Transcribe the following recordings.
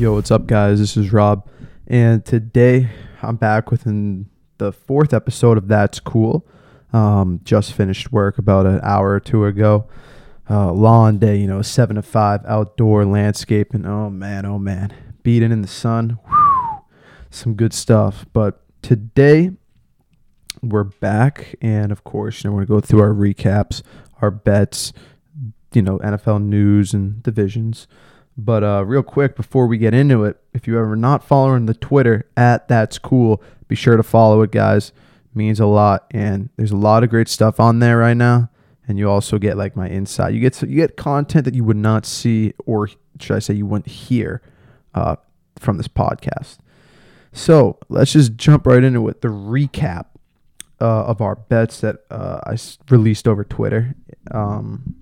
Yo, what's up, guys? This is Rob, and today I'm back with an, the fourth episode of That's Cool. Um, just finished work about an hour or two ago. Uh, long day, you know, seven to five, outdoor landscaping. Oh man, oh man, beating in the sun. Some good stuff. But today we're back, and of course, you know, we're gonna go through our recaps, our bets, you know, NFL news and divisions. But uh, real quick before we get into it, if you ever not following the Twitter at That's Cool, be sure to follow it, guys. It means a lot, and there's a lot of great stuff on there right now. And you also get like my insight. You get you get content that you would not see, or should I say, you wouldn't hear uh, from this podcast. So let's just jump right into it. The recap uh, of our bets that uh, I released over Twitter. Um,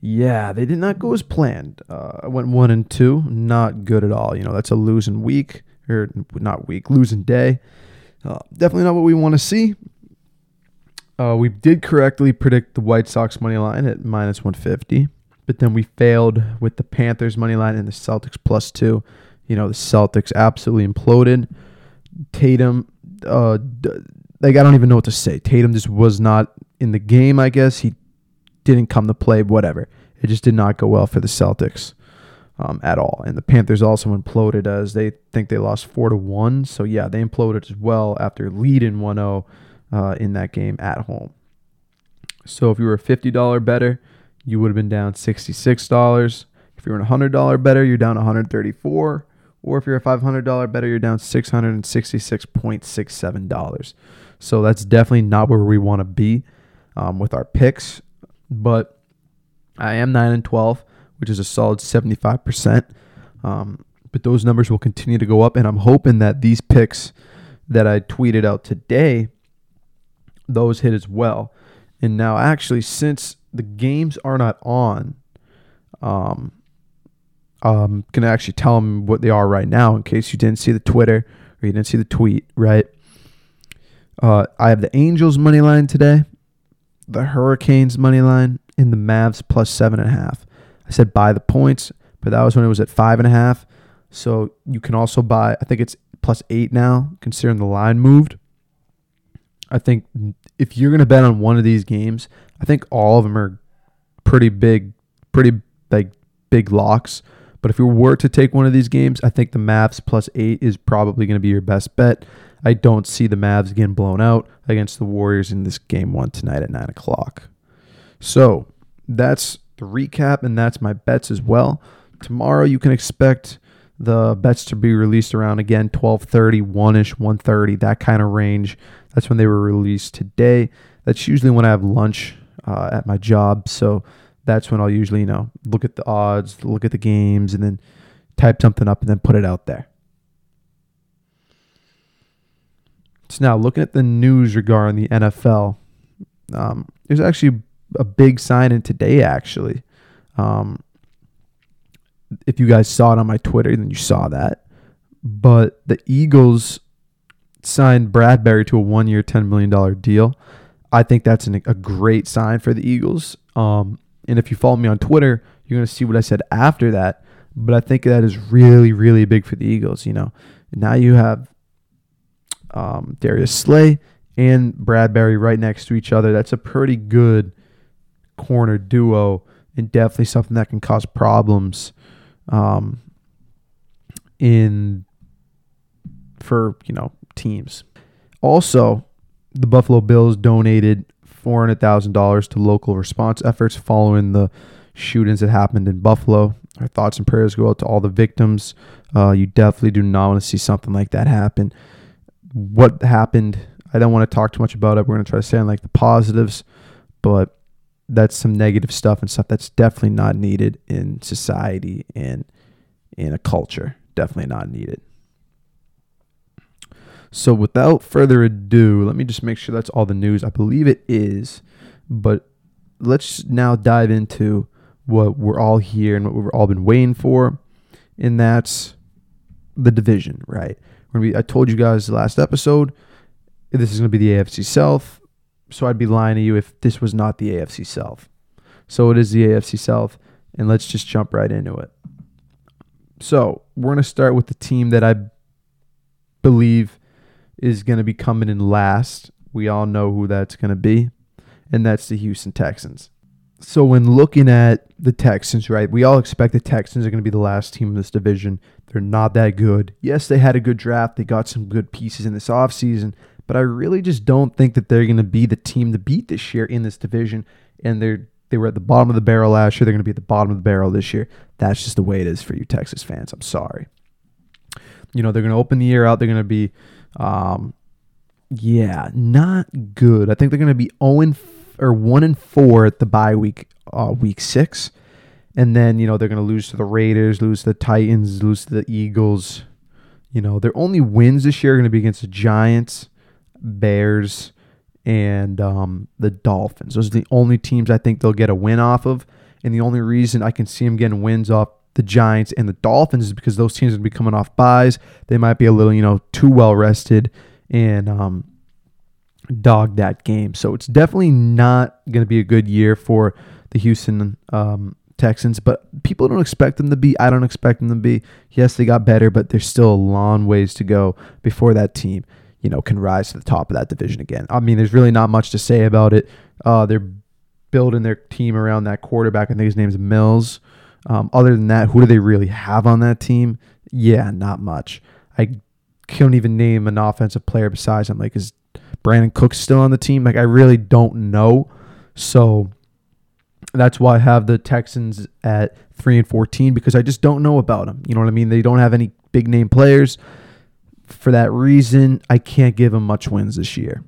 yeah, they did not go as planned. Uh, I went one and two, not good at all. You know, that's a losing week or not week, losing day. Uh, definitely not what we want to see. Uh, we did correctly predict the White Sox money line at minus 150, but then we failed with the Panthers money line and the Celtics plus two. You know, the Celtics absolutely imploded. Tatum, uh, like I don't even know what to say. Tatum just was not in the game. I guess he didn't come to play. Whatever. It just did not go well for the Celtics um, at all. And the Panthers also imploded as they think they lost four to one. So yeah, they imploded as well after leading 1-0 uh, in that game at home. So if you were a fifty dollar better, you would have been down sixty six dollars. If you're a hundred dollar better, you're down one hundred thirty four. Or if you're a five hundred dollar better, you're down six hundred and sixty six point six seven dollars. So that's definitely not where we want to be um, with our picks. But I am nine and twelve, which is a solid seventy five percent. Um, but those numbers will continue to go up, and I'm hoping that these picks that I tweeted out today, those hit as well. And now, actually, since the games are not on, um, um, can actually tell them what they are right now in case you didn't see the Twitter or you didn't see the tweet, right? Uh, I have the Angels money line today, the Hurricanes money line, and the Mavs plus seven and a half. I said buy the points, but that was when it was at five and a half. So you can also buy, I think it's plus eight now, considering the line moved. I think if you're going to bet on one of these games, I think all of them are pretty big, pretty like big locks. But if you were to take one of these games, I think the Mavs plus eight is probably going to be your best bet. I don't see the Mavs getting blown out against the Warriors in this game one tonight at nine o'clock. So that's the recap, and that's my bets as well. Tomorrow you can expect the bets to be released around again 12:30, 1ish, 1:30, that kind of range. That's when they were released today. That's usually when I have lunch uh, at my job, so that's when I'll usually, you know, look at the odds, look at the games, and then type something up and then put it out there. So now looking at the news regarding the NFL, um, there's actually a big sign in today. Actually, um, if you guys saw it on my Twitter, then you saw that. But the Eagles signed Bradberry to a one-year, ten million dollar deal. I think that's an, a great sign for the Eagles. Um, and if you follow me on Twitter, you're going to see what I said after that. But I think that is really, really big for the Eagles. You know, now you have um, Darius Slay and Bradberry right next to each other. That's a pretty good corner duo, and definitely something that can cause problems um, in for you know teams. Also, the Buffalo Bills donated four hundred thousand dollars to local response efforts following the shootings that happened in Buffalo. Our thoughts and prayers go out to all the victims. Uh, you definitely do not want to see something like that happen. What happened? I don't want to talk too much about it. We're going to try to stay on like the positives, but that's some negative stuff and stuff that's definitely not needed in society and in a culture. Definitely not needed. So without further ado, let me just make sure that's all the news. I believe it is, but let's now dive into what we're all here and what we've all been waiting for, and that's the division, right? When we, I told you guys the last episode, this is going to be the AFC South, so I'd be lying to you if this was not the AFC South. So it is the AFC South, and let's just jump right into it. So we're going to start with the team that I believe is going to be coming in last. We all know who that's going to be, and that's the Houston Texans. So when looking at the Texans, right, we all expect the Texans are going to be the last team in this division. They're not that good. Yes, they had a good draft. They got some good pieces in this offseason, but I really just don't think that they're going to be the team to beat this year in this division. And they're they were at the bottom of the barrel last year. They're going to be at the bottom of the barrel this year. That's just the way it is for you Texas fans. I'm sorry. You know, they're going to open the year out. They're going to be, um, yeah, not good. I think they're going to be 0 or 1 and 4 at the bye week, uh, week six. And then, you know, they're going to lose to the Raiders, lose to the Titans, lose to the Eagles. You know, their only wins this year are going to be against the Giants, Bears, and um, the Dolphins. Those are the only teams I think they'll get a win off of. And the only reason I can see them getting wins off the Giants and the Dolphins is because those teams are going to be coming off buys. They might be a little, you know, too well rested and um, dog that game. So it's definitely not going to be a good year for the Houston um, Texans, but people don't expect them to be. I don't expect them to be. Yes, they got better, but there's still a long ways to go before that team you know, can rise to the top of that division again. I mean, there's really not much to say about it. Uh, they're building their team around that quarterback. I think his name's Mills. Um, other than that, who do they really have on that team? Yeah, not much. I can't even name an offensive player besides him. Like, is Brandin Cooks still on the team? Like, I really don't know. So that's why I have the Texans at three and fourteen because I just don't know about them. You know what I mean? They don't have any big name players for that reason, I can't give them much wins this year.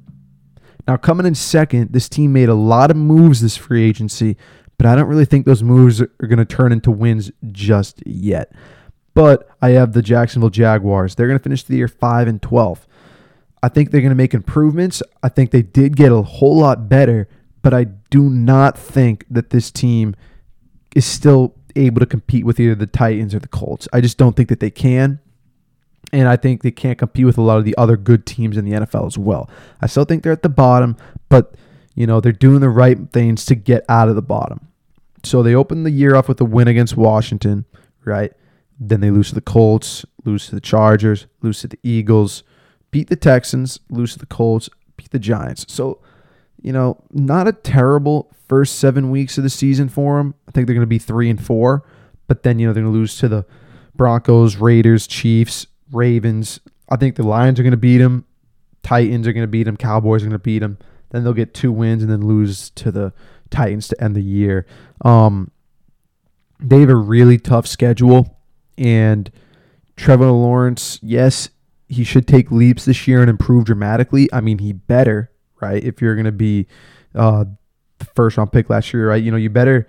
Now, coming in second, this team made a lot of moves this free agency, but I don't really think those moves are going to turn into wins just yet. But I have the Jacksonville Jaguars. They're going to finish the year 5 and 12. I think they're going to make improvements. I think they did get a whole lot better, but I do not think that this team is still able to compete with either the Titans or the Colts. I just don't think that they can and I think they can't compete with a lot of the other good teams in the NFL as well. I still think they're at the bottom, but you know they're doing the right things to get out of the bottom. So they open the year off with a win against Washington, right? Then they lose to the Colts, lose to the Chargers, lose to the Eagles, beat the Texans, lose to the Colts, beat the Giants. So, you know, not a terrible first seven weeks of the season for them. I think they're going to be three and four, but then you know they're going to lose to the Broncos, Raiders, Chiefs, Ravens. I think the Lions are going to beat them. Titans are going to beat them. Cowboys are going to beat them. Then they'll get two wins and then lose to the Titans to end the year. Um, they have a really tough schedule, and Trevor Lawrence, yes, he should take leaps this year and improve dramatically. I mean, he better, right? If you're going to be uh, the first round pick last year, right? You know, you better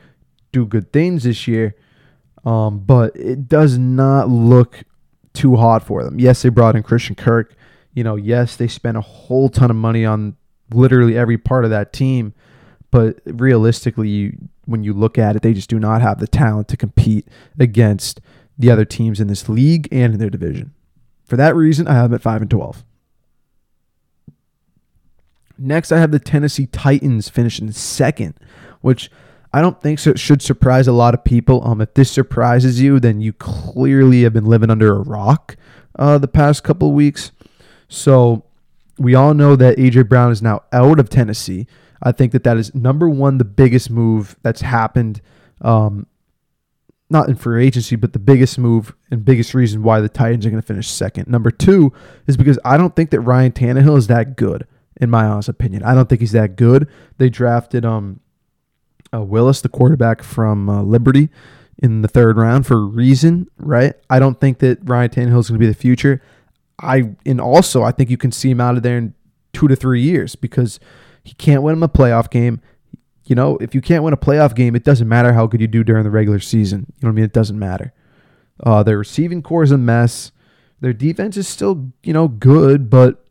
do good things this year. Um, but it does not look too hot for them. Yes, they brought in Christian Kirk. You know, yes, they spent a whole ton of money on literally every part of that team. But realistically, you, when you look at it, they just do not have the talent to compete against the other teams in this league and in their division. For that reason, I have them at 5 and 12. Next, I have the Tennessee Titans finishing second, which I don't think so. It should surprise a lot of people. Um, if this surprises you, then you clearly have been living under a rock uh, the past couple weeks. So we all know that AJ Brown is now out of Tennessee. I think that that is number one, the biggest move that's happened, um, not in free agency, but the biggest move and biggest reason why the Titans are going to finish second. Number two is because I don't think that Ryan Tannehill is that good, in my honest opinion. I don't think he's that good. They drafted um uh, Willis, the quarterback from uh, Liberty, in the third round for a reason, right? I don't think that Ryan Tannehill is going to be the future. I and also I think you can see him out of there in two to three years because he can't win him a playoff game. You know, if you can't win a playoff game, it doesn't matter how good you do during the regular season. You know what I mean? It doesn't matter. Uh, their receiving core is a mess. Their defense is still, you know, good, but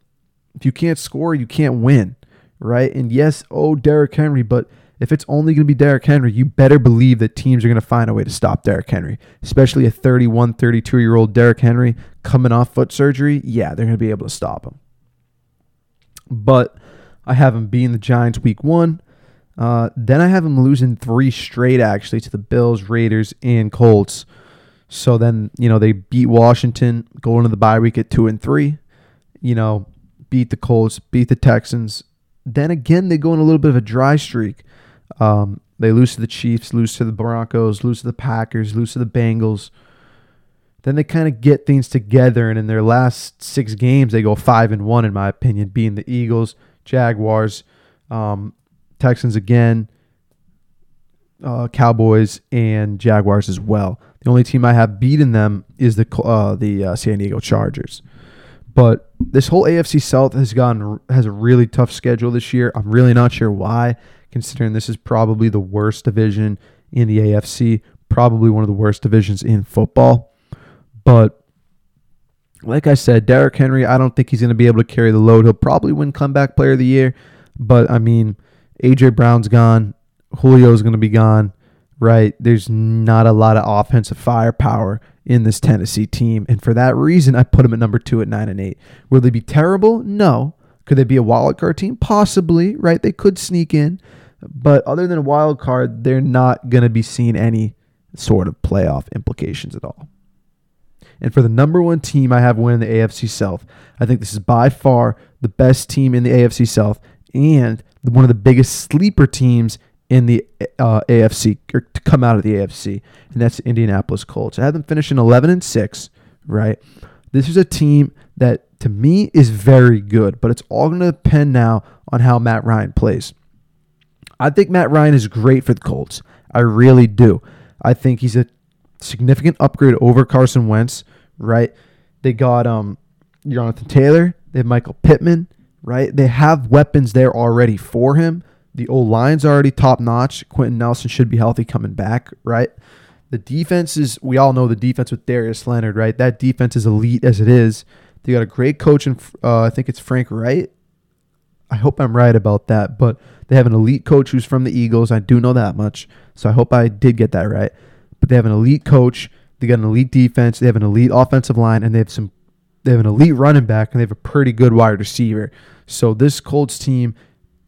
if you can't score, you can't win, right? And yes, oh, Derrick Henry, but if it's only going to be Derrick Henry, you better believe that teams are going to find a way to stop Derrick Henry, especially a 31, 32 year old Derrick Henry coming off foot surgery. Yeah, they're going to be able to stop him. But I have him being the Giants week one. Uh, then I have him losing three straight, actually, to the Bills, Raiders, and Colts. So then, you know, they beat Washington, go into the bye week at two and three, you know, beat the Colts, beat the Texans. Then again, they go in a little bit of a dry streak. Um, they lose to the Chiefs, lose to the Broncos, lose to the Packers, lose to the Bengals. Then they kind of get things together, and in their last six games, they go five and one, in my opinion, being the Eagles, Jaguars, um, Texans again, uh, Cowboys, and Jaguars as well. The only team I have beaten them is the uh, the uh, San Diego Chargers. But this whole AFC South has gone has a really tough schedule this year. I'm really not sure why, considering this is probably the worst division in the AFC, probably one of the worst divisions in football. But like I said, Derrick Henry, I don't think he's going to be able to carry the load. He'll probably win comeback player of the year, but I mean, AJ Brown's gone, Julio's going to be gone right? There's not a lot of offensive firepower in this Tennessee team. And for that reason, I put them at number two at nine and eight. Will they be terrible? No. Could they be a wild card team? Possibly, right? They could sneak in. But other than a wild card, they're not going to be seeing any sort of playoff implications at all. And for the number one team I have winning the AFC South, I think this is by far the best team in the AFC South and one of the biggest sleeper teams in the uh, AFC or to come out of the AFC, and that's the Indianapolis Colts. I had them finishing 11 and six. Right, this is a team that to me is very good, but it's all going to depend now on how Matt Ryan plays. I think Matt Ryan is great for the Colts. I really do. I think he's a significant upgrade over Carson Wentz. Right, they got um Jonathan Taylor. They have Michael Pittman. Right, they have weapons there already for him. The old line's already top notch. Quenton Nelson should be healthy coming back, right? The defense is, we all know the defense with Darius Leonard, right? That defense is elite as it is. They got a great coach, and uh, I think it's Frank Wright. I hope I'm right about that, but they have an elite coach who's from the Eagles. I do know that much, so I hope I did get that right. But they have an elite coach. They got an elite defense. They have an elite offensive line, and they have some. They have an elite running back, and they have a pretty good wide receiver. So this Colts team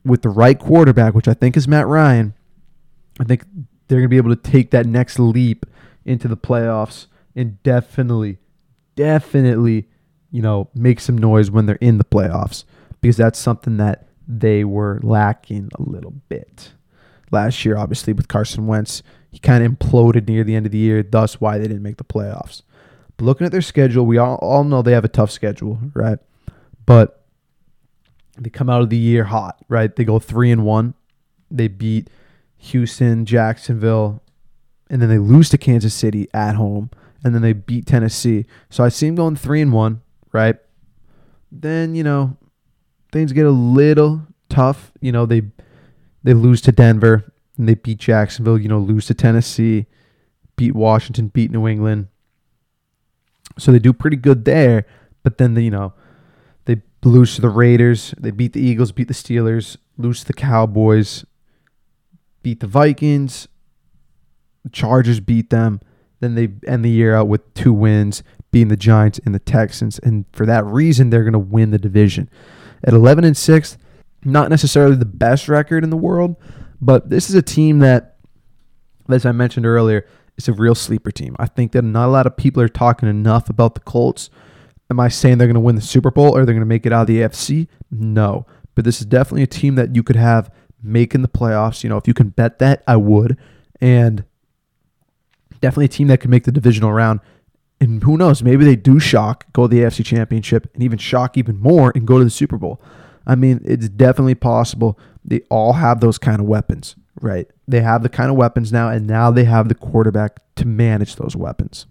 with the right quarterback, which I think is Matt Ryan, I think they're going to be able to take that next leap into the playoffs and definitely, definitely, you know, make some noise when they're in the playoffs because that's something that they were lacking a little bit. Last year, obviously, with Carson Wentz, he kind of imploded near the end of the year, thus why they didn't make the playoffs. But looking at their schedule, we all, all know they have a tough schedule, right? But they come out of the year hot, right? They go three and one. They beat Houston, Jacksonville, and then they lose to Kansas City at home, and then they beat Tennessee. So I see them going three and one, right? Then you know things get a little tough. You know they they lose to Denver, and they beat Jacksonville. You know lose to Tennessee, beat Washington, beat New England. So they do pretty good there, but then the, you know they lose to the Raiders. They beat the Eagles, beat the Steelers, lose to the Cowboys, beat the Vikings. Chargers beat them. Then they end the year out with two wins, beating the Giants and the Texans. And for that reason, they're going to win the division. At 11 and 6, not necessarily the best record in the world, but this is a team that, as I mentioned earlier, is a real sleeper team. I think that not a lot of people are talking enough about the Colts Am I saying they're going to win the Super Bowl or they're going to make it out of the AFC? No. But this is definitely a team that you could have making the playoffs. You know, if you can bet that, I would. And definitely a team that could make the divisional round. And who knows, maybe they do shock, go to the AFC Championship, and even shock even more and go to the Super Bowl. I mean, it's definitely possible. They all have those kind of weapons, right? They have the kind of weapons now, and now they have the quarterback to manage those weapons.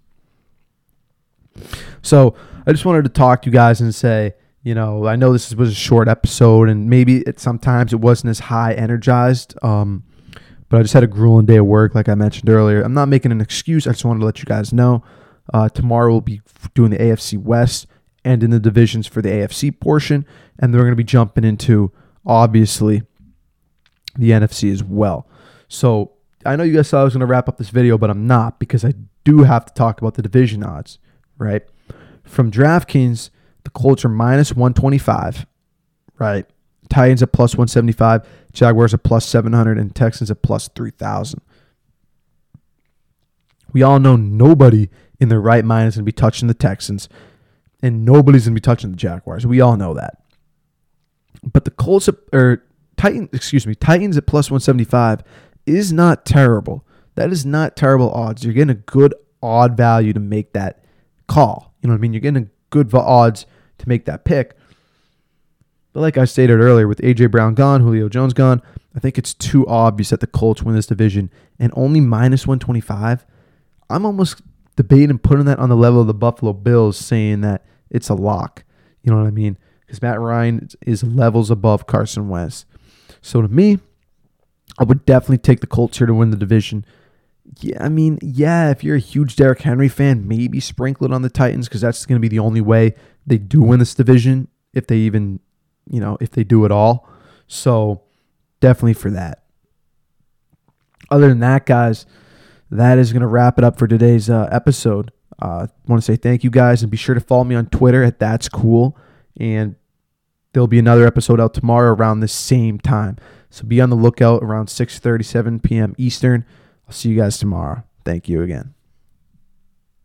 So I just wanted to talk to you guys and say, you know, I know this was a short episode, and maybe it sometimes it wasn't as high energized. Um, but I just had a grueling day of work, like I mentioned earlier. I'm not making an excuse. I just wanted to let you guys know. Uh, tomorrow we'll be doing the AFC West and in the divisions for the AFC portion, and we're going to be jumping into obviously the NFC as well. So I know you guys thought I was going to wrap up this video, but I'm not because I do have to talk about the division odds, right? From DraftKings, the Colts are minus 125, right? Titans at plus 175, Jaguars at plus 700, and Texans at plus 3,000. We all know nobody in their right mind is going to be touching the Texans, and nobody's going to be touching the Jaguars. We all know that. But the Colts or Titans, excuse me, Titans at plus 175 is not terrible. That is not terrible odds. You're getting a good odd value to make that call. You know what I mean? You're getting a good odds to make that pick. But like I stated earlier, with AJ Brown gone, Julio Jones gone, I think it's too obvious that the Colts win this division and only minus 125. I'm almost debating putting that on the level of the Buffalo Bills, saying that it's a lock. You know what I mean? Because Matt Ryan is levels above Carson Wentz. So to me, I would definitely take the Colts here to win the division. Yeah, I mean, yeah, if you're a huge Derrick Henry fan, maybe sprinkle it on the Titans because that's going to be the only way they do win this division if they even you know, if they do it all. So definitely for that. Other than that, guys, that is going to wrap it up for today's uh, episode. I uh, want to say thank you guys and be sure to follow me on Twitter at That's Cool. And there'll be another episode out tomorrow around the same time. So be on the lookout around 6:37 p.m. Eastern. I'll see you guys tomorrow. Thank you again.